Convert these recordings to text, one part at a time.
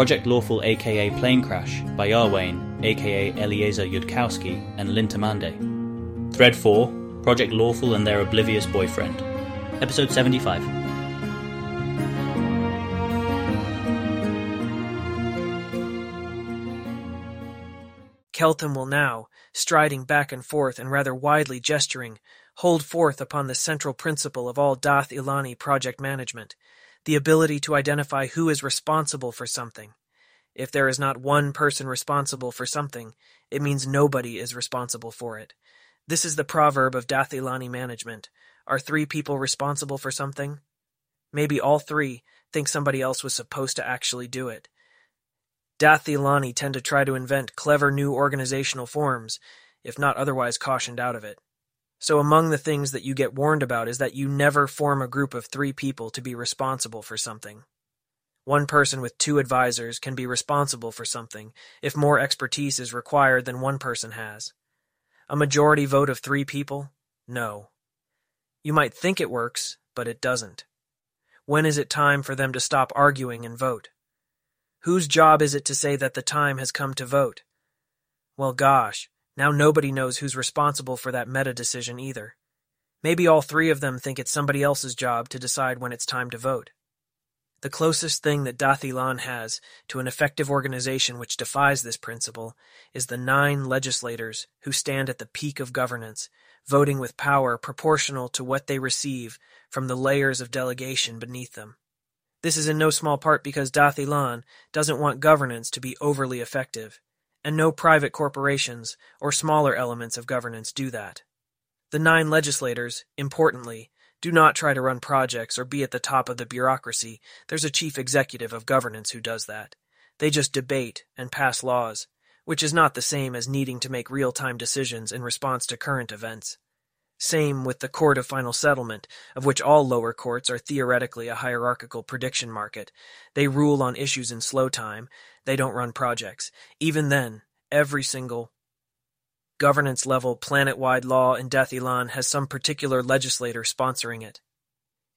Project Lawful aka Planecrash by Iarwain aka Eliezer Yudkowsky and Lintamande. Thread 4 Project Lawful and Their Oblivious Boyfriend. Episode 75. Keltham will now, striding back and forth and rather widely gesturing, hold forth upon the central principle of all Dath Ilani project management, the ability to identify who is responsible for something. If there is not one person responsible for something, it means nobody is responsible for it. This is the proverb of Dath Ilani management. Are three people responsible for something? Maybe all three think somebody else was supposed to actually do it. Dath Ilani tend to try to invent clever new organizational forms, if not otherwise cautioned out of it. So among the things that you get warned about is that you never form a group of three people to be responsible for something. One person with two advisors can be responsible for something if more expertise is required than one person has. A majority vote of three people? No. You might think it works, but it doesn't. When is it time for them to stop arguing and vote? Whose job is it to say that the time has come to vote? Well, gosh, now nobody knows who's responsible for that meta decision either. Maybe all three of them think it's somebody else's job to decide when it's time to vote. The closest thing that Dath Ilan has to an effective organization which defies this principle is the nine legislators who stand at the peak of governance, voting with power proportional to what they receive from the layers of delegation beneath them. This is in no small part because Dath Ilan doesn't want governance to be overly effective, and no private corporations or smaller elements of governance do that. The nine legislators, importantly, do not try to run projects or be at the top of the bureaucracy. There's a chief executive of governance who does that. They just debate and pass laws, which is not the same as needing to make real time decisions in response to current events. Same with the Court of Final Settlement, of which all lower courts are theoretically a hierarchical prediction market. They rule on issues in slow time. They don't run projects. Even then, every single governance level planet wide law in Dath Ilan has some particular legislator sponsoring it.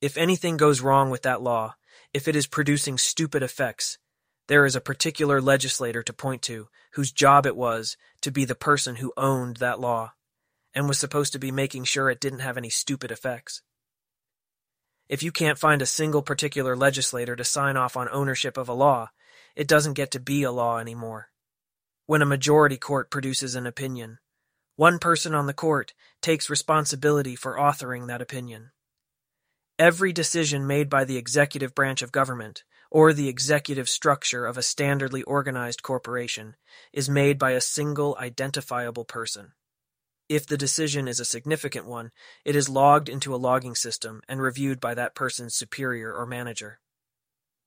If anything goes wrong with that law, if it is producing stupid effects, there is a particular legislator to point to whose job it was to be the person who owned that law and was supposed to be making sure it didn't have any stupid effects. If you can't find a single particular legislator to sign off on ownership of a law, it doesn't get to be a law anymore. When a majority court produces an opinion, one person on the court takes responsibility for authoring that opinion. Every decision made by the executive branch of government, or the executive structure of a standardly organized corporation, is made by a single identifiable person. If the decision is a significant one, it is logged into a logging system and reviewed by that person's superior or manager.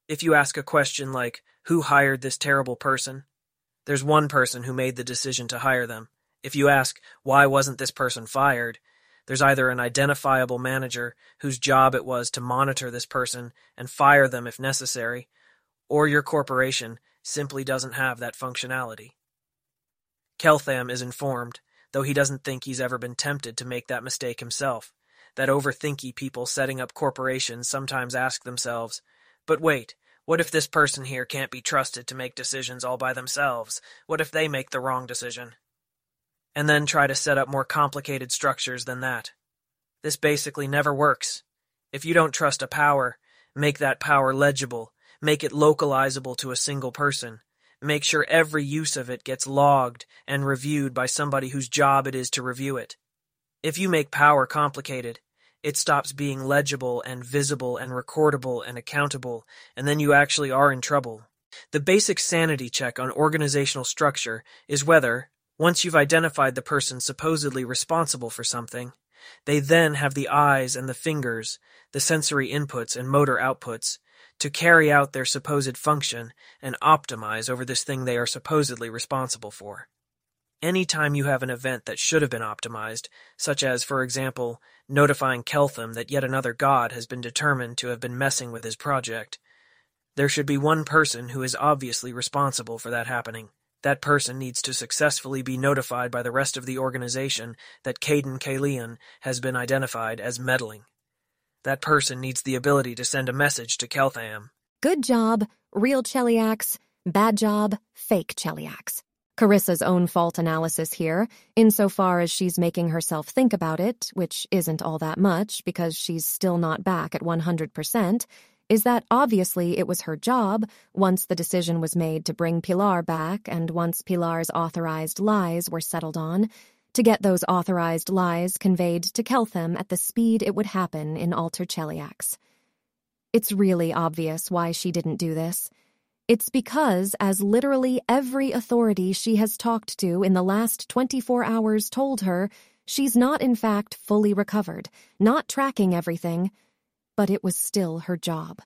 If you ask a question like, Who hired this terrible person? There's one person who made the decision to hire them. If you ask, Why wasn't this person fired? There's either an identifiable manager whose job it was to monitor this person and fire them if necessary, or your corporation simply doesn't have that functionality. Keltham is informed though he doesn't think he's ever been tempted to make that mistake himself. That overthinky people setting up corporations sometimes ask themselves, but wait, what if this person here can't be trusted to make decisions all by themselves? What if they make the wrong decision? And then try to set up more complicated structures than that. This basically never works. If you don't trust a power, make that power legible, make it localizable to a single person, Make sure every use of it gets logged and reviewed by somebody whose job it is to review it. If you make power complicated, it stops being legible and visible and recordable and accountable, and then you actually are in trouble. The basic sanity check on organizational structure is whether, once you've identified the person supposedly responsible for something, they then have the eyes and the fingers, the sensory inputs and motor outputs to carry out their supposed function and optimize over this thing they are supposedly responsible for. Any time you have an event that should have been optimized, such as, for example, notifying Keltham that yet another god has been determined to have been messing with his project, there should be one person who is obviously responsible for that happening. That person needs to successfully be notified by the rest of the organization that Cayden Cailean has been identified as meddling. That person needs the ability to send a message to Keltham. Good job, real Cheliax. Bad job, fake Cheliax. Carissa's own fault analysis here, insofar as she's making herself think about it, which isn't all that much because she's still not back at 100%, is that obviously it was her job, once the decision was made to bring Pilar back and once Pilar's authorized lies were settled on, to get those authorized lies conveyed to Keltham at the speed it would happen in Alter Cheliax. It's really obvious why she didn't do this. It's because, as literally every authority she has talked to in the last 24 hours told her, she's not in fact fully recovered, not tracking everything, but it was still her job.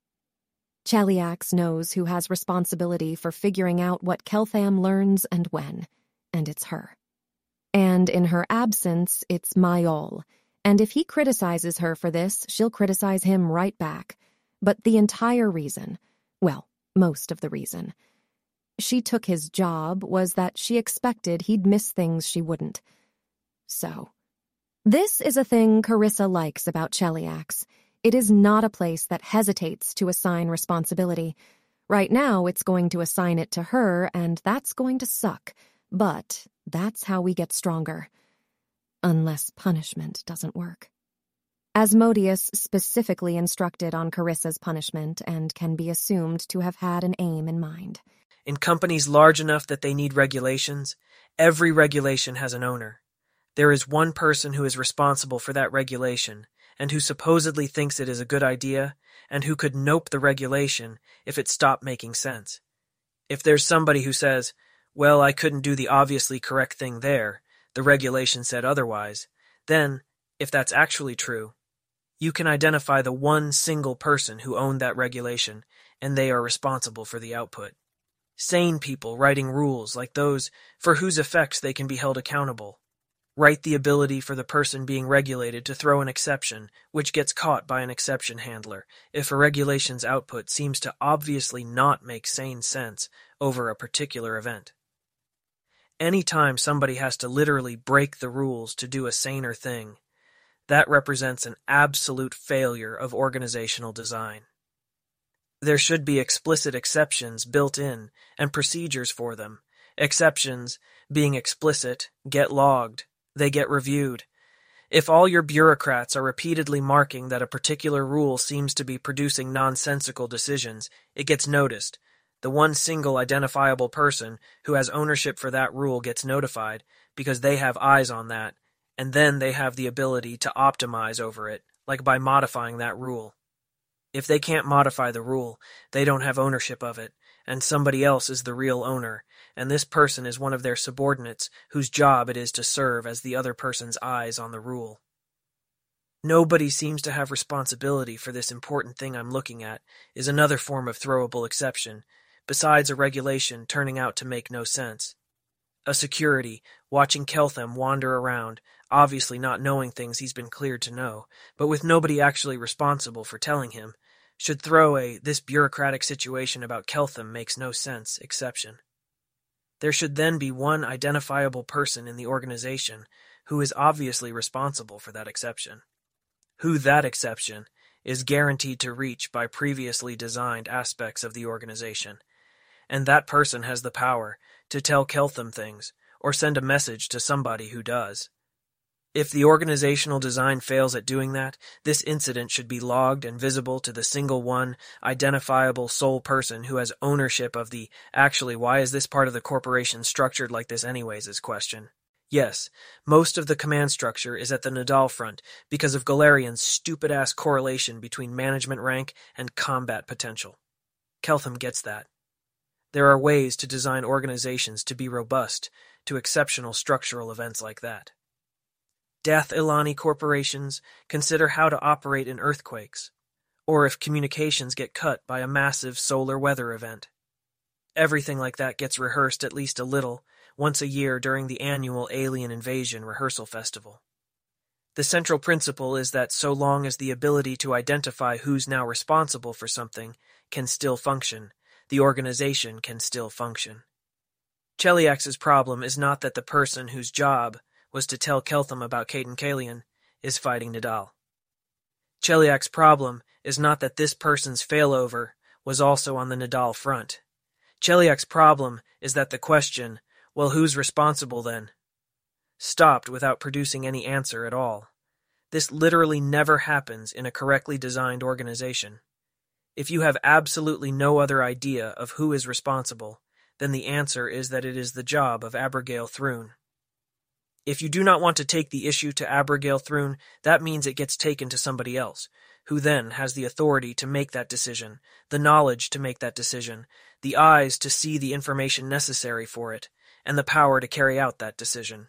Cheliax knows who has responsibility for figuring out what Keltham learns and when, and it's her. And in her absence, it's Maillol, and if he criticizes her for this, she'll criticize him right back. But the entire reason, well, most of the reason. She took his job was that she expected he'd miss things she wouldn't. So, this is a thing Carissa likes about Cheliax. It is not a place that hesitates to assign responsibility. Right now, it's going to assign it to her, and that's going to suck. But that's how we get stronger. Unless punishment doesn't work. Asmodeus specifically instructed on Carissa's punishment and can be assumed to have had an aim in mind. In companies large enough that they need regulations, every regulation has an owner. There is one person who is responsible for that regulation, and who supposedly thinks it is a good idea, and who could nope the regulation if it stopped making sense. If there's somebody who says, well, I couldn't do the obviously correct thing there, the regulation said otherwise, then, if that's actually true, you can identify the one single person who owned that regulation, and they are responsible for the output. Sane people writing rules like those for whose effects they can be held accountable. Write the ability for the person being regulated to throw an exception, which gets caught by an exception handler, if a regulation's output seems to obviously not make sane sense over a particular event. Anytime somebody has to literally break the rules to do a saner thing, that represents an absolute failure of organizational design. There should be explicit exceptions built in and procedures for them. Exceptions, being explicit, get logged, they get reviewed. If all your bureaucrats are repeatedly marking that a particular rule seems to be producing nonsensical decisions, it gets noticed. The one single identifiable person who has ownership for that rule gets notified because they have eyes on that and then they have the ability to optimize over it, like by modifying that rule. If they can't modify the rule, they don't have ownership of it, and somebody else is the real owner, and this person is one of their subordinates whose job it is to serve as the other person's eyes on the rule. Nobody seems to have responsibility for this important thing I'm looking at, is another form of throwable exception, besides a regulation turning out to make no sense. A security, watching Keltham wander around, obviously not knowing things he's been cleared to know, but with nobody actually responsible for telling him, should throw a this bureaucratic situation about Keltham makes no sense exception. There should then be one identifiable person in the organization who is obviously responsible for that exception. Who that exception is guaranteed to reach by previously designed aspects of the organization, and that person has the power to tell Keltham things or send a message to somebody who does. If the organizational design fails at doing that, this incident should be logged and visible to the single one, identifiable sole person who has ownership of the actually why is this part of the corporation structured like this anyways is question. Yes, most of the command structure is at the Nidal front because of Golarion's stupid ass correlation between management rank and combat potential. Keltham gets that. There are ways to design organizations to be robust to exceptional structural events like that. Dath Ilani corporations consider how to operate in earthquakes, or if communications get cut by a massive solar weather event. Everything like that gets rehearsed at least a little once a year during the annual Alien Invasion Rehearsal Festival. The central principle is that so long as the ability to identify who's now responsible for something can still function, the organization can still function. Cheliax's problem is not that the person whose job was to tell Keltham about Cayden Cailean, is fighting Nidal. Cheliax's problem is not that this person's failover was also on the Nidal front. Cheliax's problem is that the question, well, who's responsible then? stopped without producing any answer at all. This literally never happens in a correctly designed organization. If you have absolutely no other idea of who is responsible, then the answer is that it is the job of Abrogail Thrune. If you do not want to take the issue to Abrogail Thrune, that means it gets taken to somebody else, who then has the authority to make that decision, the knowledge to make that decision, the eyes to see the information necessary for it, and the power to carry out that decision.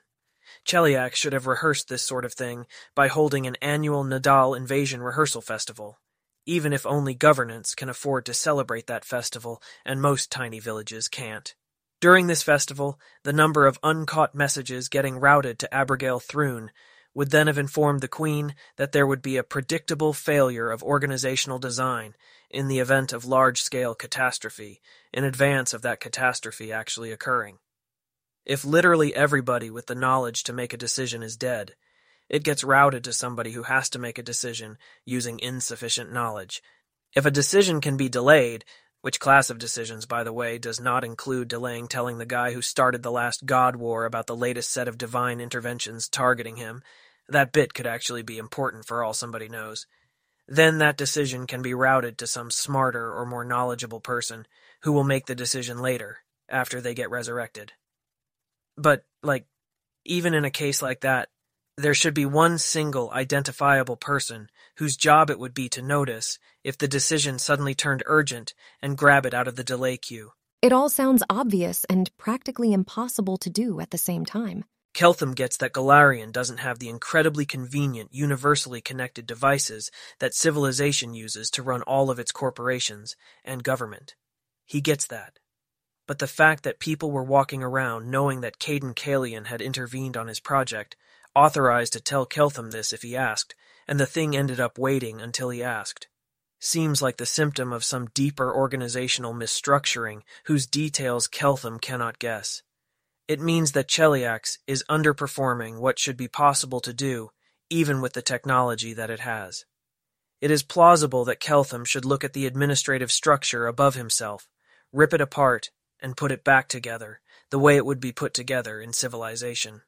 Cheliax should have rehearsed this sort of thing by holding an annual Nidal Invasion Rehearsal Festival, even if only governance can afford to celebrate that festival and most tiny villages can't. During this festival, the number of uncaught messages getting routed to Abrogail Thrune would then have informed the Queen that there would be a predictable failure of organizational design in the event of large-scale catastrophe, in advance of that catastrophe actually occurring. If literally everybody with the knowledge to make a decision is dead, it gets routed to somebody who has to make a decision using insufficient knowledge. If a decision can be delayed, which class of decisions, by the way, does not include delaying telling the guy who started the last God War about the latest set of divine interventions targeting him, that bit could actually be important for all somebody knows. Then that decision can be routed to some smarter or more knowledgeable person who will make the decision later, after they get resurrected. But, like, even in a case like that, there should be one single identifiable person whose job it would be to notice if the decision suddenly turned urgent and grab it out of the delay queue. It all sounds obvious and practically impossible to do at the same time. Keltham gets that Golarion doesn't have the incredibly convenient, universally connected devices that civilization uses to run all of its corporations and government. He gets that. But the fact that people were walking around knowing that Cayden Cailean had intervened on his project, authorized to tell Keltham this if he asked, and the thing ended up waiting until he asked, seems like the symptom of some deeper organizational misstructuring whose details Keltham cannot guess. It means that Cheliax is underperforming what should be possible to do, even with the technology that it has. It is plausible that Keltham should look at the administrative structure above himself, rip it apart, and put it back together, the way it would be put together in civilization.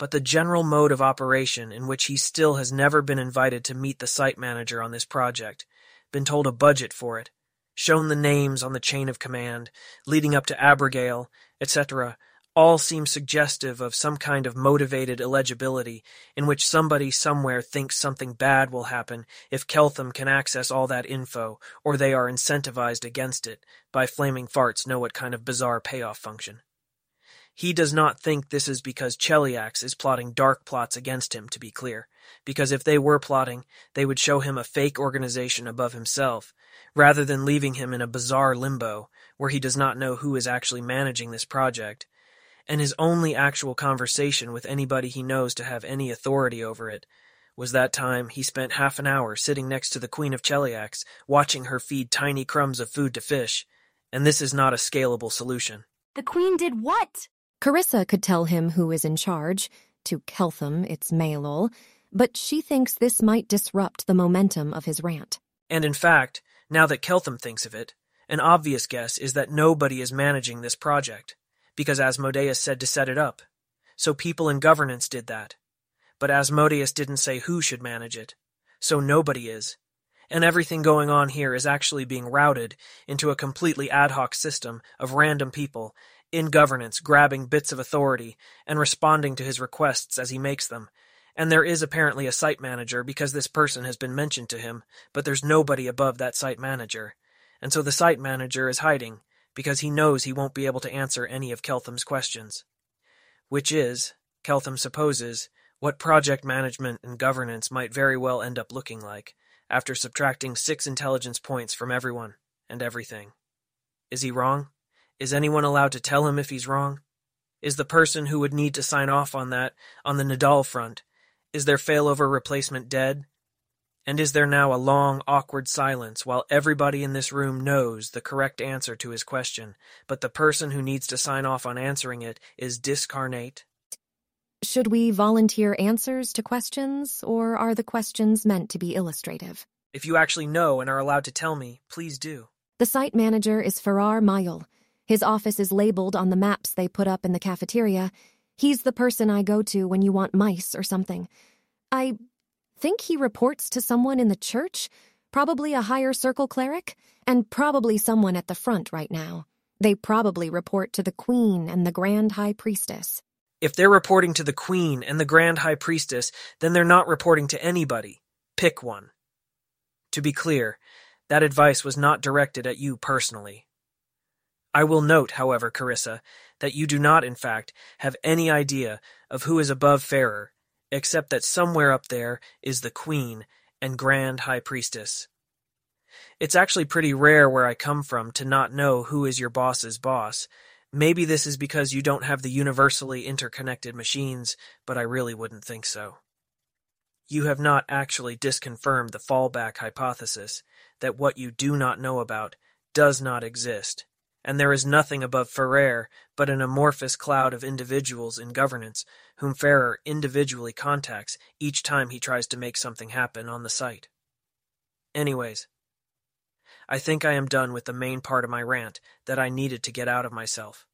But the general mode of operation in which he still has never been invited to meet the site manager on this project, been told a budget for it, shown the names on the chain of command, leading up to Abrogail, etc., all seem suggestive of some kind of motivated illegibility in which somebody somewhere thinks something bad will happen if Keltham can access all that info, or they are incentivized against it by flaming farts know what kind of bizarre payoff function. He does not think this is because Cheliax is plotting dark plots against him, to be clear, because if they were plotting, they would show him a fake organization above himself, rather than leaving him in a bizarre limbo where he does not know who is actually managing this project and his only actual conversation with anybody he knows to have any authority over it was that time he spent half an hour sitting next to the Queen of Cheliax, watching her feed tiny crumbs of food to fish, and this is not a scalable solution. The Queen did what? Carissa could tell him who is in charge. To Keltham, it's Maillol, but she thinks this might disrupt the momentum of his rant. And in fact, now that Keltham thinks of it, an obvious guess is that nobody is managing this project because Asmodeus said to set it up. So people in governance did that. But Asmodeus didn't say who should manage it. So nobody is. And everything going on here is actually being routed into a completely ad hoc system of random people in governance grabbing bits of authority and responding to his requests as he makes them. And there is apparently a site manager because this person has been mentioned to him, but there's nobody above that site manager. And so the site manager is hiding, because he knows he won't be able to answer any of Keltham's questions. Which is, Keltham supposes, what project management and governance might very well end up looking like, after subtracting six intelligence points from everyone and everything. Is he wrong? Is anyone allowed to tell him if he's wrong? Is the person who would need to sign off on that on the Nidal front? Is their failover replacement dead? And is there now a long, awkward silence while everybody in this room knows the correct answer to his question, but the person who needs to sign off on answering it is discarnate? Should we volunteer answers to questions, or are the questions meant to be illustrative? If you actually know and are allowed to tell me, please do. The site manager is Farrar Mayul. His office is labeled on the maps they put up in the cafeteria. He's the person I go to when you want mice or something. I think he reports to someone in the church, probably a higher circle cleric, and probably someone at the front right now. They probably report to the queen and the grand high priestess. If they're reporting to the queen and the grand high priestess, then they're not reporting to anybody. Pick one. To be clear, that advice was not directed at you personally. I will note, however, Carissa, that you do not, in fact, have any idea of who is above Farrer, except that somewhere up there is the Queen and Grand High Priestess. It's actually pretty rare where I come from to not know who is your boss's boss. Maybe this is because you don't have the universally interconnected machines, but I really wouldn't think so. You have not actually disconfirmed the fallback hypothesis that what you do not know about does not exist and there is nothing above Ferrer but an amorphous cloud of individuals in governance whom Ferrer individually contacts each time he tries to make something happen on the site. Anyways, I think I am done with the main part of my rant that I needed to get out of myself.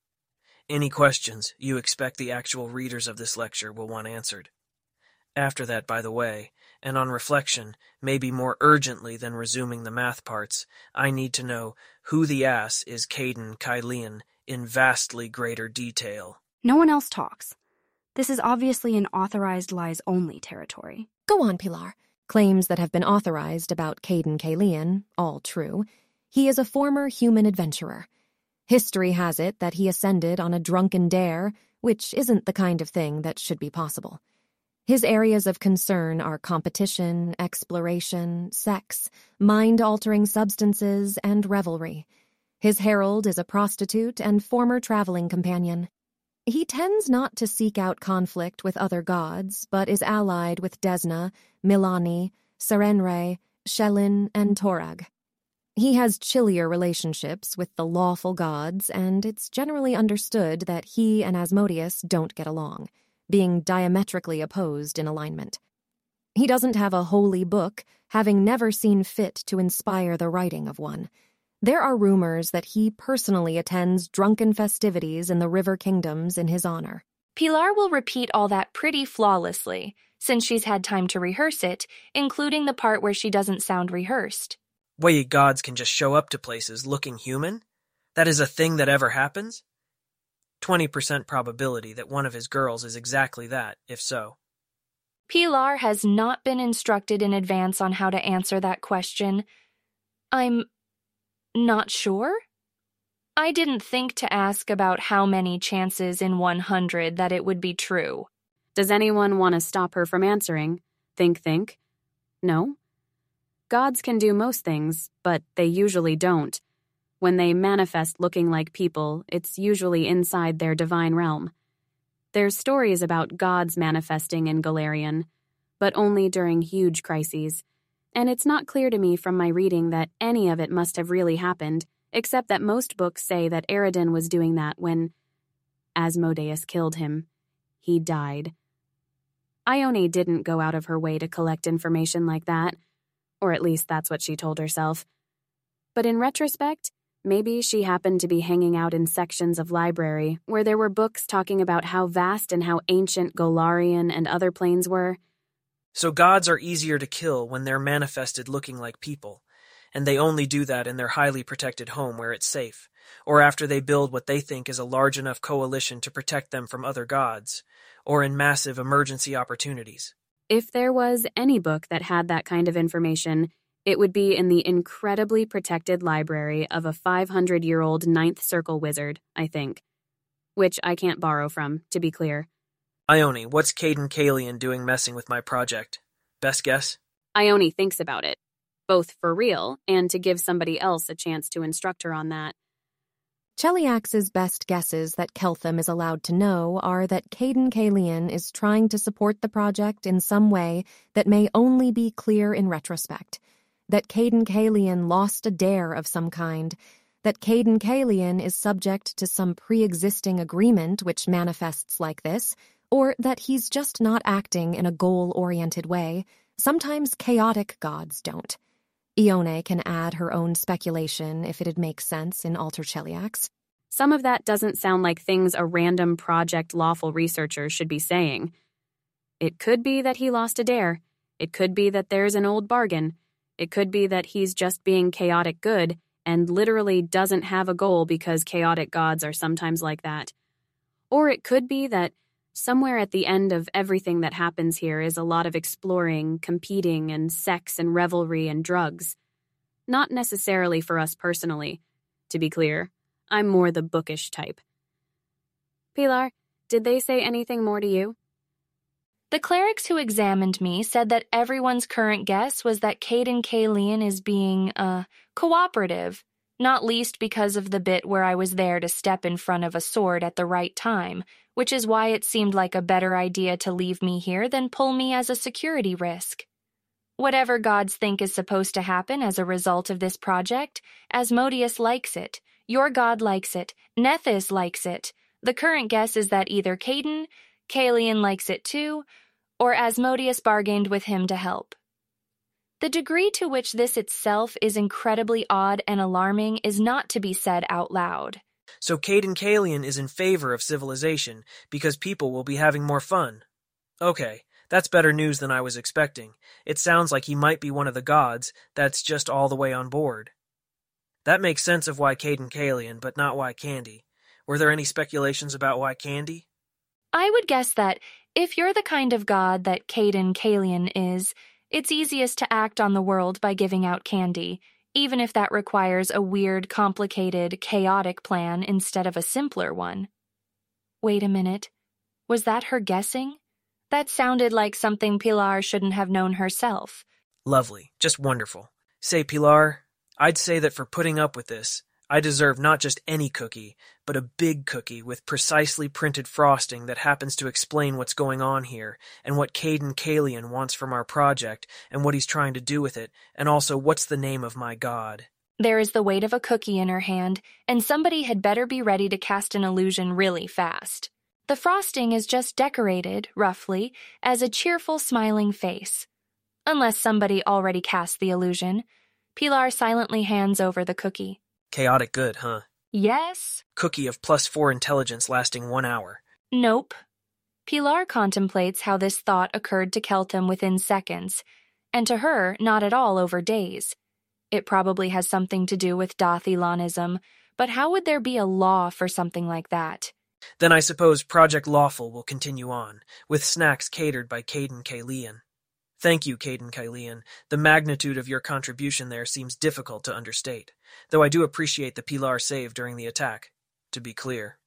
Any questions you expect the actual readers of this lecture will want answered. After that, by the way, and on reflection, maybe more urgently than resuming the math parts, I need to know who the ass is Cayden Cailean in vastly greater detail. No one else talks. This is obviously an authorized lies only territory. Go on, Pilar. Claims that have been authorized about Cayden Cailean, all true. He is a former human adventurer. History has it that he ascended on a drunken dare, which isn't the kind of thing that should be possible. His areas of concern are competition, exploration, sex, mind altering substances, and revelry. His herald is a prostitute and former traveling companion. He tends not to seek out conflict with other gods, but is allied with Desna, Milani, Sarenrae, Shelyn, and Torag. He has chillier relationships with the lawful gods, and it's generally understood that he and Asmodeus don't get along being diametrically opposed in alignment. He doesn't have a holy book, having never seen fit to inspire the writing of one. There are rumors that he personally attends drunken festivities in the River Kingdoms in his honor. Pilar will repeat all that pretty flawlessly, since she's had time to rehearse it, including the part where she doesn't sound rehearsed. Way gods can just show up to places looking human? That is a thing that ever happens? 20% probability that one of his girls is exactly that, if so. Pilar has not been instructed in advance on how to answer that question. I'm not sure? I didn't think to ask about how many chances in 100 that it would be true. Does anyone want to stop her from answering? Think, think. No? Gods can do most things, but they usually don't. When they manifest looking like people, it's usually inside their divine realm. There's stories about gods manifesting in Golarion, but only during huge crises. And it's not clear to me from my reading that any of it must have really happened, except that most books say that Aroden was doing that when Asmodeus killed him. He died. Ione didn't go out of her way to collect information like that, or at least that's what she told herself. But in retrospect, Maybe she happened to be hanging out in sections of library where there were books talking about how vast and how ancient Golarion and other planes were. So gods are easier to kill when they're manifested looking like people, and they only do that in their highly protected home where it's safe, or after they build what they think is a large enough coalition to protect them from other gods, or in massive emergency opportunities. If there was any book that had that kind of information, it would be in the incredibly protected library of a 500 year old Ninth Circle wizard, I think. Which I can't borrow from, to be clear. Ione, what's Cayden Cailean doing messing with my project? Best guess? Ione thinks about it, both for real and to give somebody else a chance to instruct her on that. Cheliax's best guesses that Keltham is allowed to know are that Cayden Cailean is trying to support the project in some way that may only be clear in retrospect that Cayden Cailean lost a dare of some kind, that Cayden Cailean is subject to some pre existing agreement which manifests like this, or that he's just not acting in a goal oriented way. Sometimes chaotic gods don't. Ione can add her own speculation if it'd make sense in Alter Cheliax. Some of that doesn't sound like things a random Project Lawful researcher should be saying. It could be that he lost a dare. It could be that there's an old bargain. It could be that he's just being chaotic good and literally doesn't have a goal because chaotic gods are sometimes like that. Or it could be that somewhere at the end of everything that happens here is a lot of exploring, competing, and sex and revelry and drugs. Not necessarily for us personally. To be clear, I'm more the bookish type. Pilar, did they say anything more to you? The clerics who examined me said that everyone's current guess was that Cayden Cailean is being, uh, cooperative, not least because of the bit where I was there to step in front of a sword at the right time, which is why it seemed like a better idea to leave me here than pull me as a security risk. Whatever gods think is supposed to happen as a result of this project, Asmodeus likes it, your god likes it, Nethys likes it. The current guess is that either Cayden, Cailean likes it too, or Asmodeus bargained with him to help. The degree to which this itself is incredibly odd and alarming is not to be said out loud. So Cayden Cailean is in favor of civilization because people will be having more fun. Okay, that's better news than I was expecting. It sounds like he might be one of the gods that's just all the way on board. That makes sense of why Cayden Cailean, but not why Candy. Were there any speculations about why Candy? I would guess that if you're the kind of god that Cayden Cailean is, it's easiest to act on the world by giving out candy, even if that requires a weird, complicated, chaotic plan instead of a simpler one. Wait a minute. Was that her guessing? That sounded like something Pilar shouldn't have known herself. Lovely. Just wonderful. Say, Pilar, I'd say that for putting up with this, I deserve not just any cookie, but a big cookie with precisely printed frosting that happens to explain what's going on here, and what Cayden Cailean wants from our project, and what he's trying to do with it, and also what's the name of my god. There is the weight of a cookie in her hand, and somebody had better be ready to cast an illusion really fast. The frosting is just decorated, roughly, as a cheerful, smiling face. Unless somebody already cast the illusion. Pilar silently hands over the cookie. Chaotic good, huh? Yes? Cookie of plus four intelligence lasting one hour. Nope. Pilar contemplates how this thought occurred to Keltham within seconds, and to her, not at all over days. It probably has something to do with Dothilanism, but how would there be a law for something like that? Then I suppose Project Lawful will continue on, with snacks catered by Cayden Cailean. Thank you, Cayden Cailean. The magnitude of your contribution there seems difficult to understate, though I do appreciate the Pilar save during the attack, to be clear.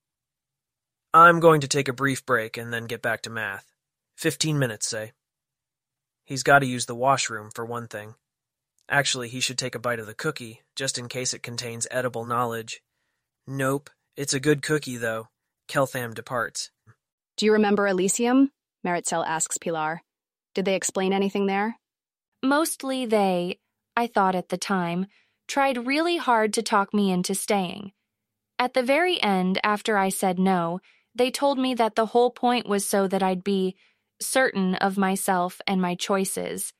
I'm going to take a brief break and then get back to math. Fifteen minutes, say. He's got to use the washroom, for one thing. Actually, he should take a bite of the cookie, just in case it contains edible knowledge. Nope, it's a good cookie, though. Keltham departs. Do you remember Elysium? Meritxell asks Pilar. Did they explain anything there? Mostly they, I thought at the time, tried really hard to talk me into staying. At the very end, after I said no, they told me that the whole point was so that I'd be certain of myself and my choices.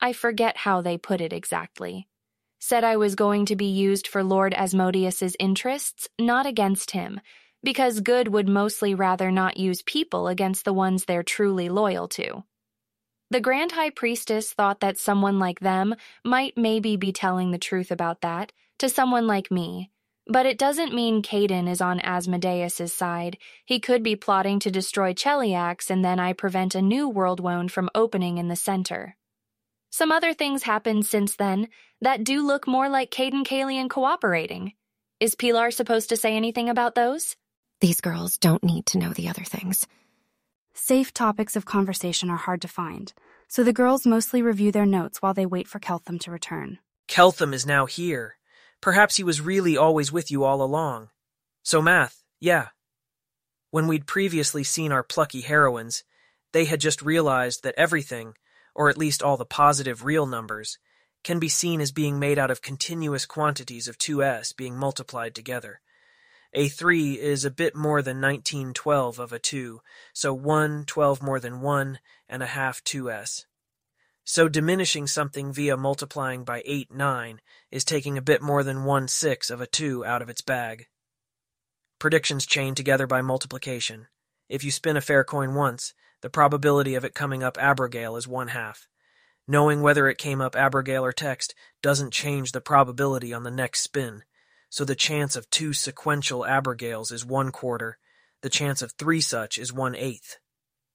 I forget how they put it exactly. Said I was going to be used for Lord Asmodeus's interests, not against him, because good would mostly rather not use people against the ones they're truly loyal to. The Grand High Priestess thought that someone like them might maybe be telling the truth about that to someone like me. But it doesn't mean Cayden is on Asmodeus's side. He could be plotting to destroy Cheliax and then I prevent a new world wound from opening in the center. Some other things happened since then that do look more like Cayden Cailean cooperating. Is Pilar supposed to say anything about those? These girls don't need to know the other things. Safe topics of conversation are hard to find, so the girls mostly review their notes while they wait for Keltham to return. Keltham is now here. Perhaps he was really always with you all along. So, math, yeah. When we'd previously seen our plucky heroines, they had just realized that everything, or at least all the positive real numbers, can be seen as being made out of continuous quantities of 2s being multiplied together. A 3 is a bit more than 1912 of a 2, so 1 12 more than 1 and a half 2s. So diminishing something via multiplying by 8 9 is taking a bit more than 1 6 of a 2 out of its bag. Predictions chain together by multiplication. If you spin a fair coin once, the probability of it coming up Abrogail is one half. Knowing whether it came up Abrogail or text doesn't change the probability on the next spin, so the chance of two sequential Abrogails is one quarter, the chance of three such is one eighth.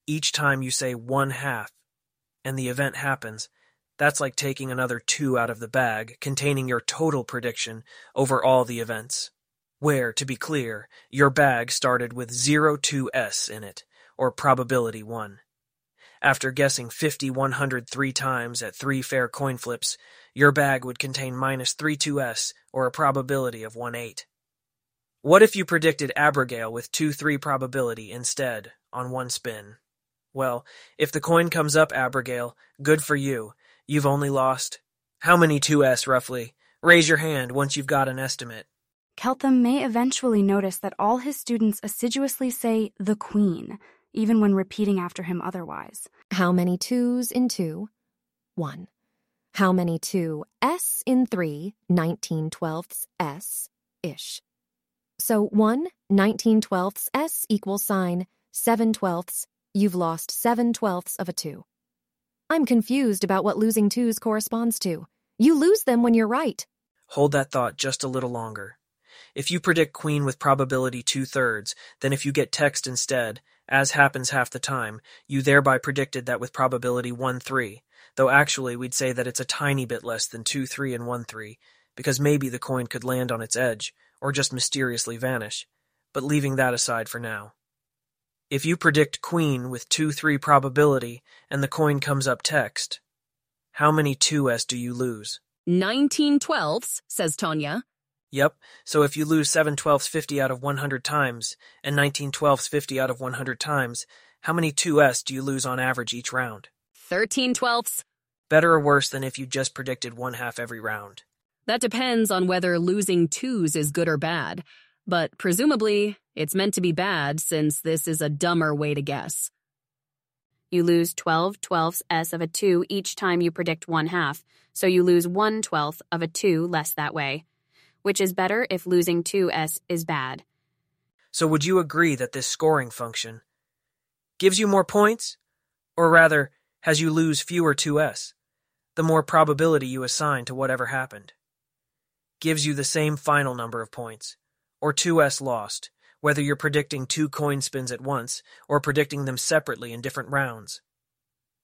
Each time you say one half, and the event happens, that's like taking another two out of the bag, containing your total prediction over all the events. Where, to be clear, your bag started with 02S in it, or probability 1. After guessing 50 103 times at three fair coin flips, your bag would contain minus 32S, or a probability of 1 8. What if you predicted Abrogail with 2 3 probability instead, on one spin? Well, if the coin comes up Abrogail, good for you. You've only lost. How many 2S roughly? Raise your hand once you've got an estimate. Keltham may eventually notice that all his students assiduously say the Queen, even when repeating after him otherwise. How many twos in two? One. How many two S in three, 19 twelfths S ish. So 1, 19 twelfths S equals sign 7 twelfths. You've lost 7 twelfths of a 2. I'm confused about what losing twos corresponds to. You lose them when you're right. Hold that thought just a little longer. If you predict queen with probability two thirds, then if you get text instead, as happens half the time, you thereby predicted that with probability one three, though actually we'd say that it's a tiny bit less than two three and one three, because maybe the coin could land on its edge, or just mysteriously vanish, but leaving that aside for now. If you predict queen with 2-3 probability and the coin comes up text, how many 2s do you lose? 19 twelfths, says Tanya. Yep, so if you lose 7 twelfths 50 out of 100 times, and 19 twelfths 50 out of 100 times, how many 2s do you lose on average each round? 13 twelfths. Better or worse than if you just predicted one half every round? That depends on whether losing twos is good or bad, but presumably it's meant to be bad since this is a dumber way to guess. You lose 12 twelfths S of a 2 each time you predict one half, so you lose 1 twelfth of a 2 less that way, which is better if losing 2S is bad. So would you agree that this scoring function gives you more points? Or rather, has you lose fewer 2S, the more probability you assign to whatever happened? Gives you the same final number of points, or 2S lost, whether you're predicting two coin spins at once or predicting them separately in different rounds.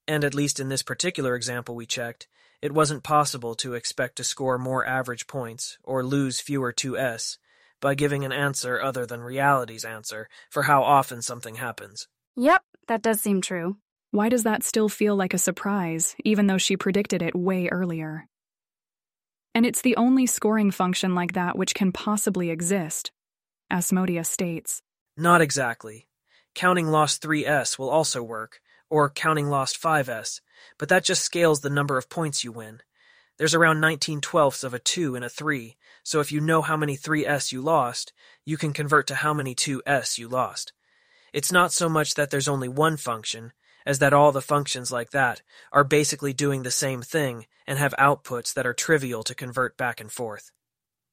And at least in this particular example we checked, it wasn't possible to expect to score more average points or lose fewer 2S by giving an answer other than reality's answer for how often something happens. Yep, that does seem true. Why does that still feel like a surprise, even though she predicted it way earlier? And it's the only scoring function like that which can possibly exist, Asmodia states. Not exactly. Counting lost 3S will also work, or counting lost 5S, but that just scales the number of points you win. There's around 19 twelfths of a 2 in a 3, so if you know how many 3S you lost, you can convert to how many 2S you lost. It's not so much that there's only one function, as that all the functions like that are basically doing the same thing and have outputs that are trivial to convert back and forth.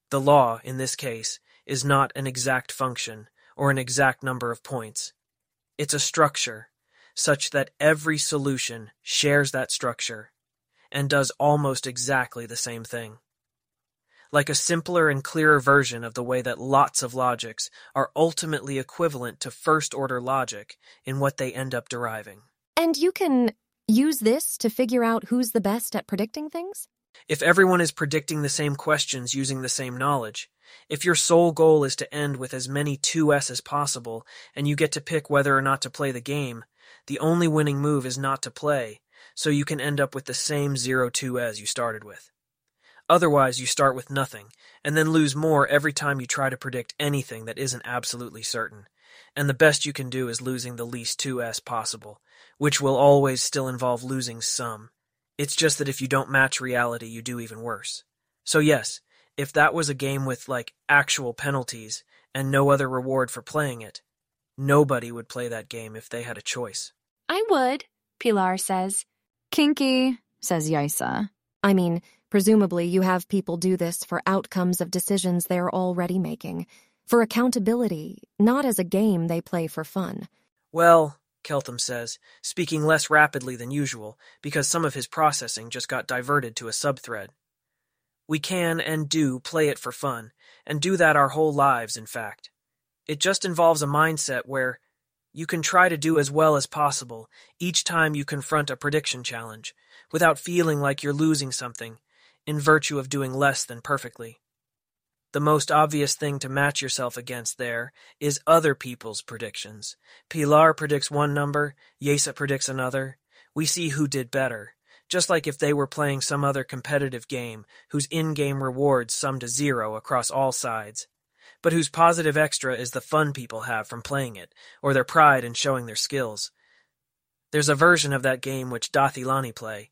The law, in this case, is not an exact function or an exact number of points. It's a structure, such that every solution shares that structure and does almost exactly the same thing. Like a simpler and clearer version of the way that lots of logics are ultimately equivalent to first order logic in what they end up deriving. And you can use this to figure out who's the best at predicting things? If everyone is predicting the same questions using the same knowledge, if your sole goal is to end with as many 2S as possible, and you get to pick whether or not to play the game, the only winning move is not to play, so you can end up with the same 0-2 you started with. Otherwise, you start with nothing, and then lose more every time you try to predict anything that isn't absolutely certain. And the best you can do is losing the least 2S possible, which will always still involve losing some. It's just that if you don't match reality, you do even worse. So yes, if that was a game with, like, actual penalties and no other reward for playing it, nobody would play that game if they had a choice. I would, Pilar says. Kinky, says Yaisa. I mean, presumably you have people do this for outcomes of decisions they're already making. For accountability, not as a game they play for fun. Well, Keltham says, speaking less rapidly than usual, because some of his processing just got diverted to a subthread. We can and do play it for fun, and do that our whole lives, in fact. It just involves a mindset where you can try to do as well as possible each time you confront a prediction challenge, without feeling like you're losing something, in virtue of doing less than perfectly. The most obvious thing to match yourself against there is other people's predictions. Pilar predicts one number, Yesa predicts another. We see who did better, just like if they were playing some other competitive game whose in-game rewards sum to zero across all sides, but whose positive extra is the fun people have from playing it, or their pride in showing their skills. There's a version of that game which Dath Ilani play,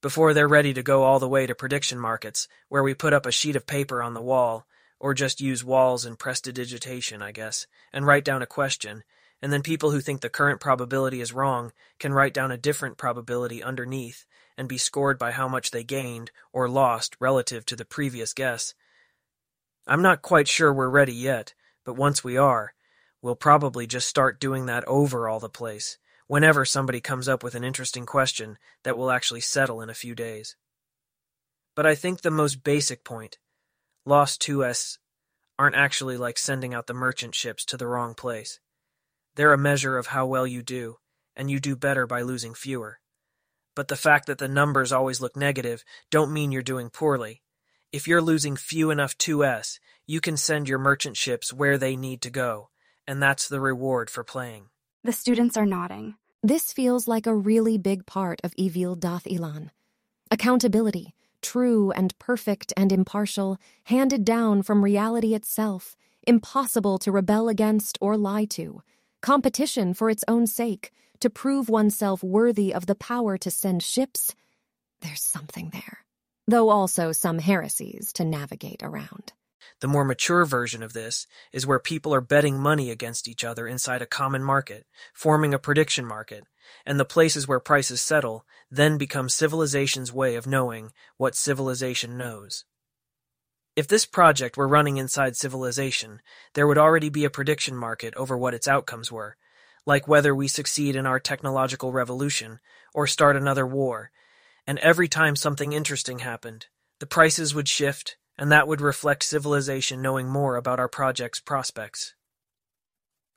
before they're ready to go all the way to prediction markets, where we put up a sheet of paper on the wall, or just use walls and prestidigitation, I guess, and write down a question, and then people who think the current probability is wrong can write down a different probability underneath and be scored by how much they gained or lost relative to the previous guess. I'm not quite sure we're ready yet, but once we are, we'll probably just start doing that over all the place, whenever somebody comes up with an interesting question that will actually settle in a few days. But I think the most basic point Lost 2s aren't actually like sending out the merchant ships to the wrong place. They're a measure of how well you do, and you do better by losing fewer. But the fact that the numbers always look negative don't mean you're doing poorly. If you're losing few enough 2s, you can send your merchant ships where they need to go, and that's the reward for playing. The students are nodding. This feels like a really big part of Evil Dath Ilan. Accountability, true and perfect and impartial, handed down from reality itself, impossible to rebel against or lie to, competition for its own sake, to prove oneself worthy of the power to send ships. There's something there, though also some heresies to navigate around. The more mature version of this is where people are betting money against each other inside a common market, forming a prediction market, and the places where prices settle then become civilization's way of knowing what civilization knows. If this project were running inside civilization, there would already be a prediction market over what its outcomes were, like whether we succeed in our technological revolution or start another war, and every time something interesting happened, the prices would shift and that would reflect civilization knowing more about our project's prospects.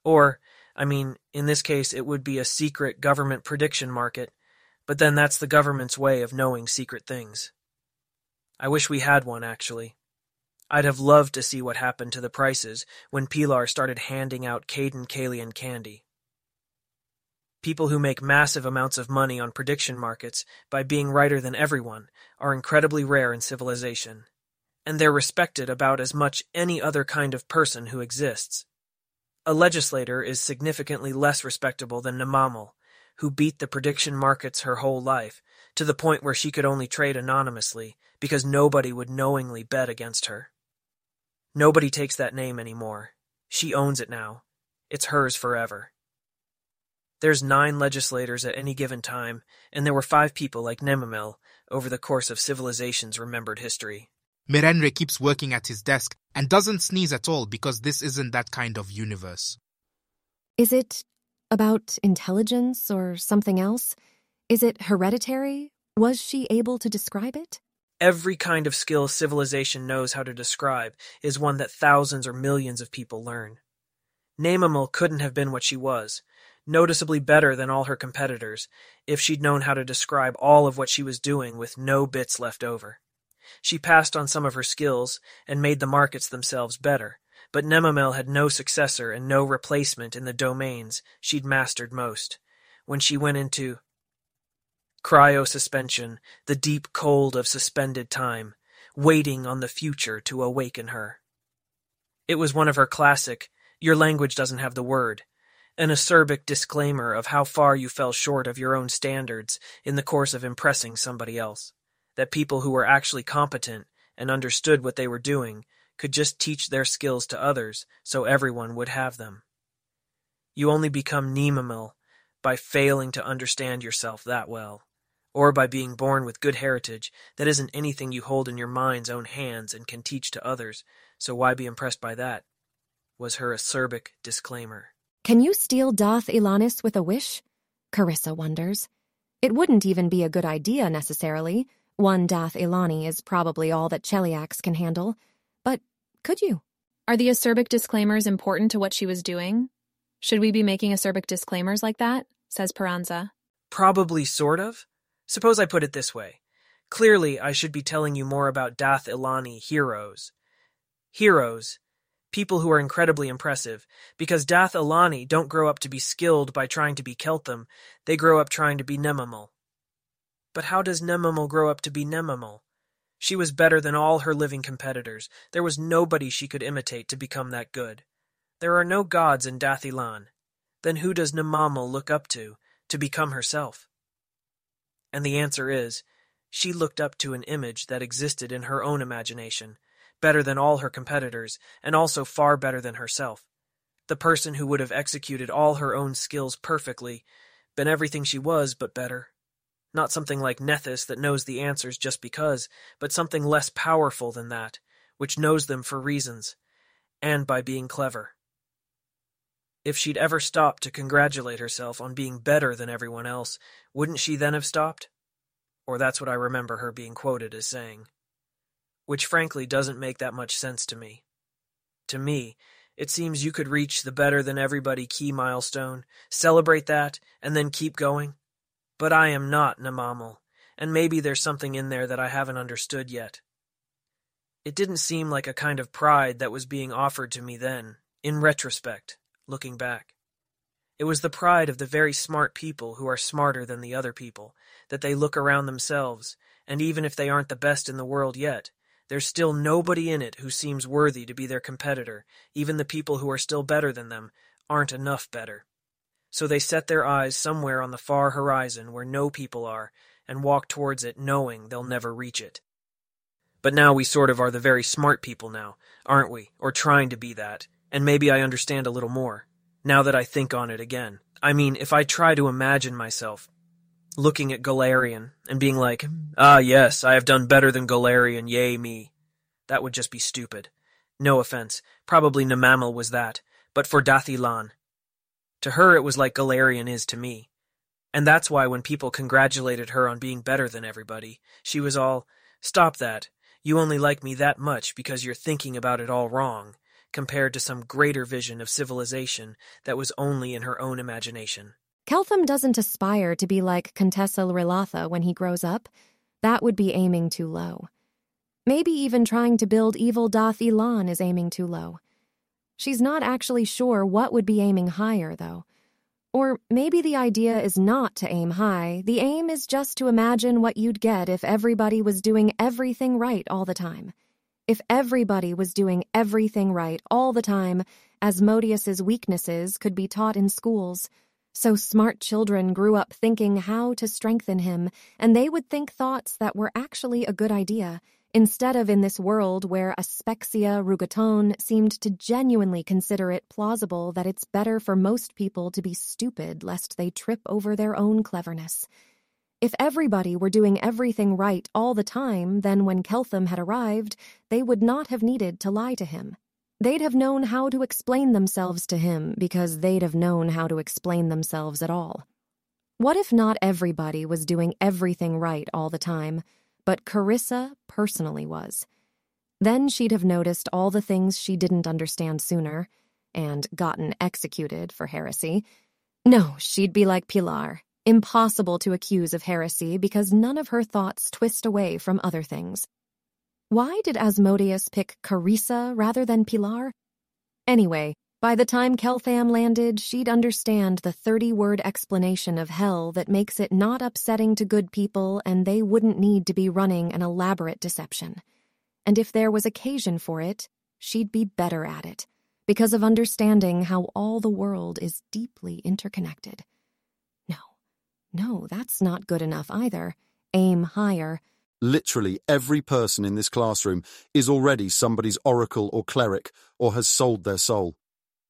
Or, I mean, in this case, it would be a secret government prediction market, but then that's the government's way of knowing secret things. I wish we had one, actually. I'd have loved to see what happened to the prices when Pilar started handing out Cayden Cailean candy. People who make massive amounts of money on prediction markets by being righter than everyone are incredibly rare in civilization and they're respected about as much any other kind of person who exists. A legislator is significantly less respectable than Nemamel, who beat the prediction markets her whole life, to the point where she could only trade anonymously because nobody would knowingly bet against her. Nobody takes that name anymore. She owns it now. It's hers forever. There's nine legislators at any given time, and there were five people like Nemamel over the course of civilization's remembered history. Mirenre keeps working at his desk and doesn't sneeze at all because this isn't that kind of universe. Is it about intelligence or something else? Is it hereditary? Was she able to describe it? Every kind of skill civilization knows how to describe is one that thousands or millions of people learn. Nemamel couldn't have been what she was, noticeably better than all her competitors, if she'd known how to describe all of what she was doing with no bits left over. She passed on some of her skills and made the markets themselves better, but Nemamel had no successor and no replacement in the domains she'd mastered most. When she went into cryosuspension, the deep cold of suspended time, waiting on the future to awaken her. It was one of her classic, your language doesn't have the word, an acerbic disclaimer of how far you fell short of your own standards in the course of impressing somebody else that people who were actually competent and understood what they were doing could just teach their skills to others so everyone would have them. You only become Nemamel by failing to understand yourself that well, or by being born with good heritage that isn't anything you hold in your mind's own hands and can teach to others, so why be impressed by that? was her acerbic disclaimer. Can you steal Dath Ilanis with a wish? Carissa wonders. It wouldn't even be a good idea necessarily. One Dath Ilani is probably all that Cheliax can handle. But could you? Are the acerbic disclaimers important to what she was doing? Should we be making acerbic disclaimers like that? says Peranza. Probably sort of. Suppose I put it this way. Clearly, I should be telling you more about Dath Ilani heroes. Heroes, people who are incredibly impressive, because Dath Ilani don't grow up to be skilled by trying to be Keltham, they grow up trying to be Nemamel. But how does Nemamel grow up to be Nemamel? She was better than all her living competitors. There was nobody she could imitate to become that good. There are no gods in Dath Ilan. Then who does Nemamel look up to, to become herself? And the answer is, she looked up to an image that existed in her own imagination, better than all her competitors, and also far better than herself. The person who would have executed all her own skills perfectly, been everything she was but better. Not something like Nethys that knows the answers just because, but something less powerful than that, which knows them for reasons, and by being clever. If she'd ever stopped to congratulate herself on being better than everyone else, wouldn't she then have stopped? Or that's what I remember her being quoted as saying. Which frankly doesn't make that much sense to me. To me, it seems you could reach the better than everybody key milestone, celebrate that, and then keep going. But I am not Nemamel, and maybe there's something in there that I haven't understood yet. It didn't seem like a kind of pride that was being offered to me then, in retrospect, looking back. It was the pride of the very smart people who are smarter than the other people, that they look around themselves, and even if they aren't the best in the world yet, there's still nobody in it who seems worthy to be their competitor. Even the people who are still better than them aren't enough better. So they set their eyes somewhere on the far horizon where no people are, and walk towards it knowing they'll never reach it. But now we sort of are the very smart people now, aren't we? Or trying to be that. And maybe I understand a little more, now that I think on it again. I mean, if I try to imagine myself looking at Golarion and being like, ah, yes, I have done better than Golarion, yay me, that would just be stupid. No offense, probably Nemamel was that, but for Dath Ilan, to her, it was like Golarion is to me. And that's why when people congratulated her on being better than everybody, she was all, Stop that. You only like me that much because you're thinking about it all wrong, compared to some greater vision of civilization that was only in her own imagination. Keltham doesn't aspire to be like Contessa Rilatha when he grows up. That would be aiming too low. Maybe even trying to build evil Dath Ilan is aiming too low. She's not actually sure what would be aiming higher, though. Or maybe the idea is not to aim high, the aim is just to imagine what you'd get if everybody was doing everything right all the time. If everybody was doing everything right all the time, as Asmodeus's weaknesses could be taught in schools. So smart children grew up thinking how to strengthen him, and they would think thoughts that were actually a good idea instead of in this world where Aspexia Rugatonn seemed to genuinely consider it plausible that it's better for most people to be stupid lest they trip over their own cleverness. If everybody were doing everything right all the time, then when Keltham had arrived, they would not have needed to lie to him. They'd have known how to explain themselves to him because they'd have known how to explain themselves at all. What if not everybody was doing everything right all the time? But Carissa personally was. Then she'd have noticed all the things she didn't understand sooner and gotten executed for heresy. No, she'd be like Pilar, impossible to accuse of heresy because none of her thoughts twist away from other things. Why did Asmodeus pick Carissa rather than Pilar? Anyway, by the time Keltham landed, she'd understand the 30 word explanation of hell that makes it not upsetting to good people and they wouldn't need to be running an elaborate deception. And if there was occasion for it, she'd be better at it, because of understanding how all the world is deeply interconnected. No, no, that's not good enough either. Aim higher. Literally every person in this classroom is already somebody's oracle or cleric or has sold their soul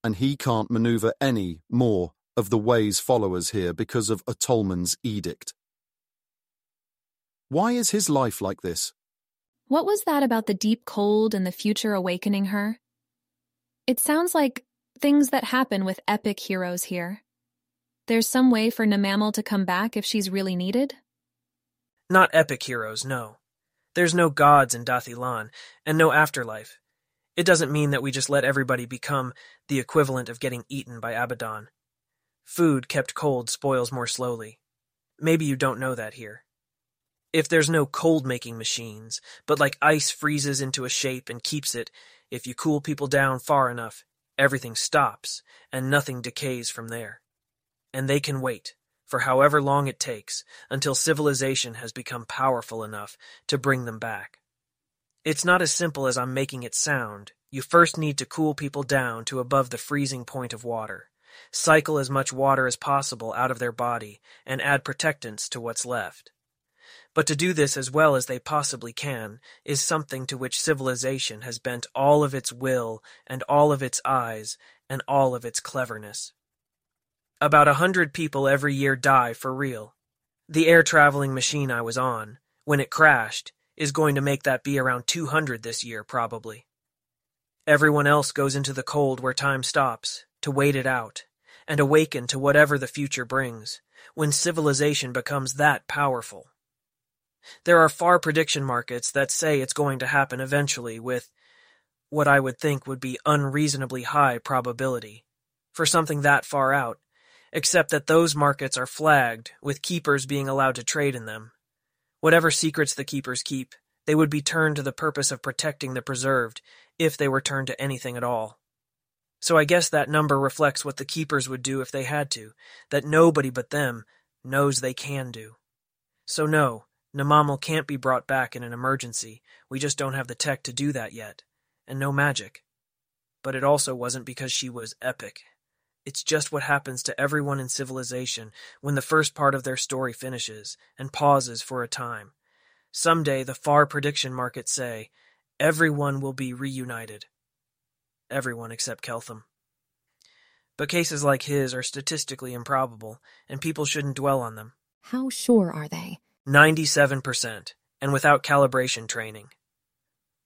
and he can't maneuver any more of the way's followers here because of Otolman's edict. Why is his life like this? What was that about the deep cold and the future awakening her? It sounds like things that happen with epic heroes here. There's some way for Nemamel to come back if she's really needed? Not epic heroes, no. There's no gods in Dath Ilan, and no afterlife. It doesn't mean that we just let everybody become the equivalent of getting eaten by Abaddon. Food kept cold spoils more slowly. Maybe you don't know that here. If there's no cold making machines, but like ice freezes into a shape and keeps it, if you cool people down far enough, everything stops and nothing decays from there. And they can wait, for however long it takes, until civilization has become powerful enough to bring them back. It's not as simple as I'm making it sound. You first need to cool people down to above the freezing point of water, cycle as much water as possible out of their body, and add protectants to what's left. But to do this as well as they possibly can is something to which civilization has bent all of its will and all of its eyes and all of its cleverness. About a hundred people every year die for real. The air traveling machine I was on, when it crashed, is going to make that be around 200 this year, probably. Everyone else goes into the cold where time stops, to wait it out, and awaken to whatever the future brings, when civilization becomes that powerful. There are far prediction markets that say it's going to happen eventually with what I would think would be unreasonably high probability for something that far out, except that those markets are flagged, with keepers being allowed to trade in them. Whatever secrets the keepers keep, they would be turned to the purpose of protecting the preserved, if they were turned to anything at all. So I guess that number reflects what the keepers would do if they had to, that nobody but them knows they can do. So no, Nemamel can't be brought back in an emergency, we just don't have the tech to do that yet, and no magic. But it also wasn't because she was epic. It's just what happens to everyone in civilization when the first part of their story finishes and pauses for a time. Someday the far prediction markets say, everyone will be reunited. Everyone except Keltham. But cases like his are statistically improbable, and people shouldn't dwell on them. How sure are they? 97%, and without calibration training.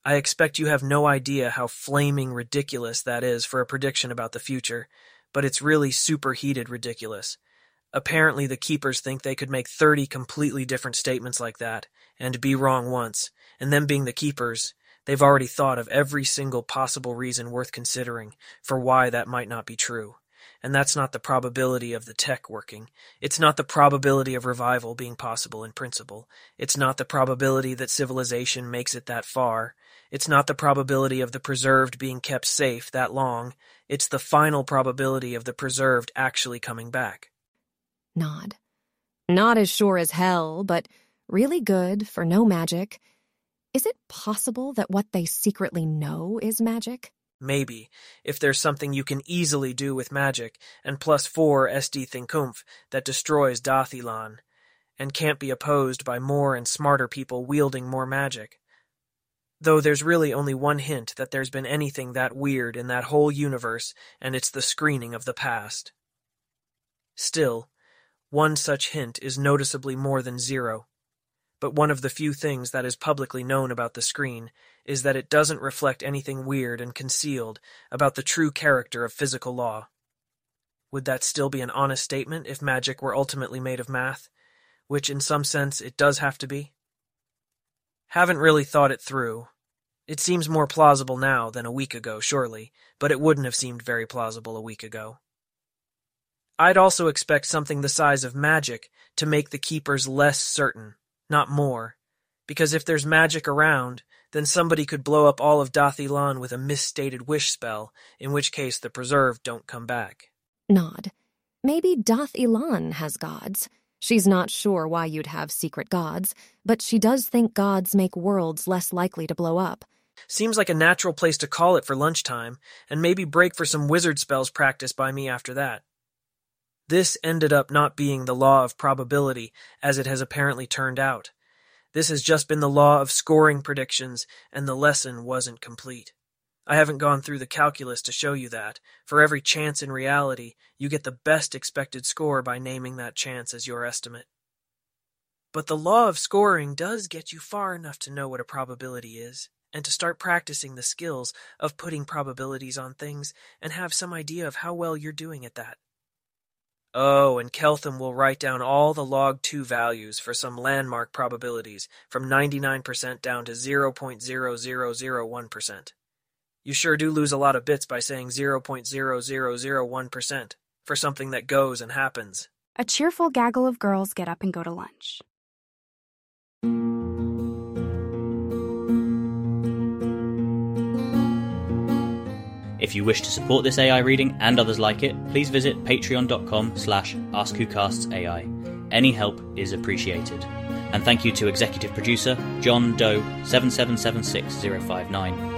I expect you have no idea how flaming ridiculous that is for a prediction about the future, but it's really superheated ridiculous. Apparently, the keepers think they could make 30 completely different statements like that, and be wrong once, and them being the keepers, they've already thought of every single possible reason worth considering for why that might not be true. And that's not the probability of the tech working. It's not the probability of revival being possible in principle. It's not the probability that civilization makes it that far. It's not the probability of the preserved being kept safe that long. It's the final probability of the preserved actually coming back. Nod. Not as sure as hell, but really good for no magic. Is it possible that what they secretly know is magic? Maybe, if there's something you can easily do with magic, and plus four SD Thinkoomph that destroys Dath Ilan, and can't be opposed by more and smarter people wielding more magic. Though there's really only one hint that there's been anything that weird in that whole universe, and it's the screening of the past. Still, one such hint is noticeably more than zero. But one of the few things that is publicly known about the screen is that it doesn't reflect anything weird and concealed about the true character of physical law. Would that still be an honest statement if magic were ultimately made of math, which in some sense it does have to be? Haven't really thought it through. It seems more plausible now than a week ago, surely, but it wouldn't have seemed very plausible a week ago. I'd also expect something the size of magic to make the keepers less certain, not more, because if there's magic around, then somebody could blow up all of Dath Ilan with a misstated wish spell, in which case the preserved don't come back. Nod. Maybe Dath Ilan has gods. She's not sure why you'd have secret gods, but she does think gods make worlds less likely to blow up. Seems like a natural place to call it for lunchtime, and maybe break for some wizard spells practiced by me after that. This ended up not being the law of probability, as it has apparently turned out. This has just been the law of scoring predictions, and the lesson wasn't complete. I haven't gone through the calculus to show you that. For every chance in reality, you get the best expected score by naming that chance as your estimate. But the law of scoring does get you far enough to know what a probability is, and to start practicing the skills of putting probabilities on things and have some idea of how well you're doing at that. Oh, and Keltham will write down all the log 2 values for some landmark probabilities from 99% down to 0.0001%. You sure do lose a lot of bits by saying 0.0001% for something that goes and happens. A cheerful gaggle of girls get up and go to lunch. If you wish to support this AI reading and others like it, please visit patreon.com slash askwhocastsai. Any help is appreciated. And thank you to executive producer John Doe 7776059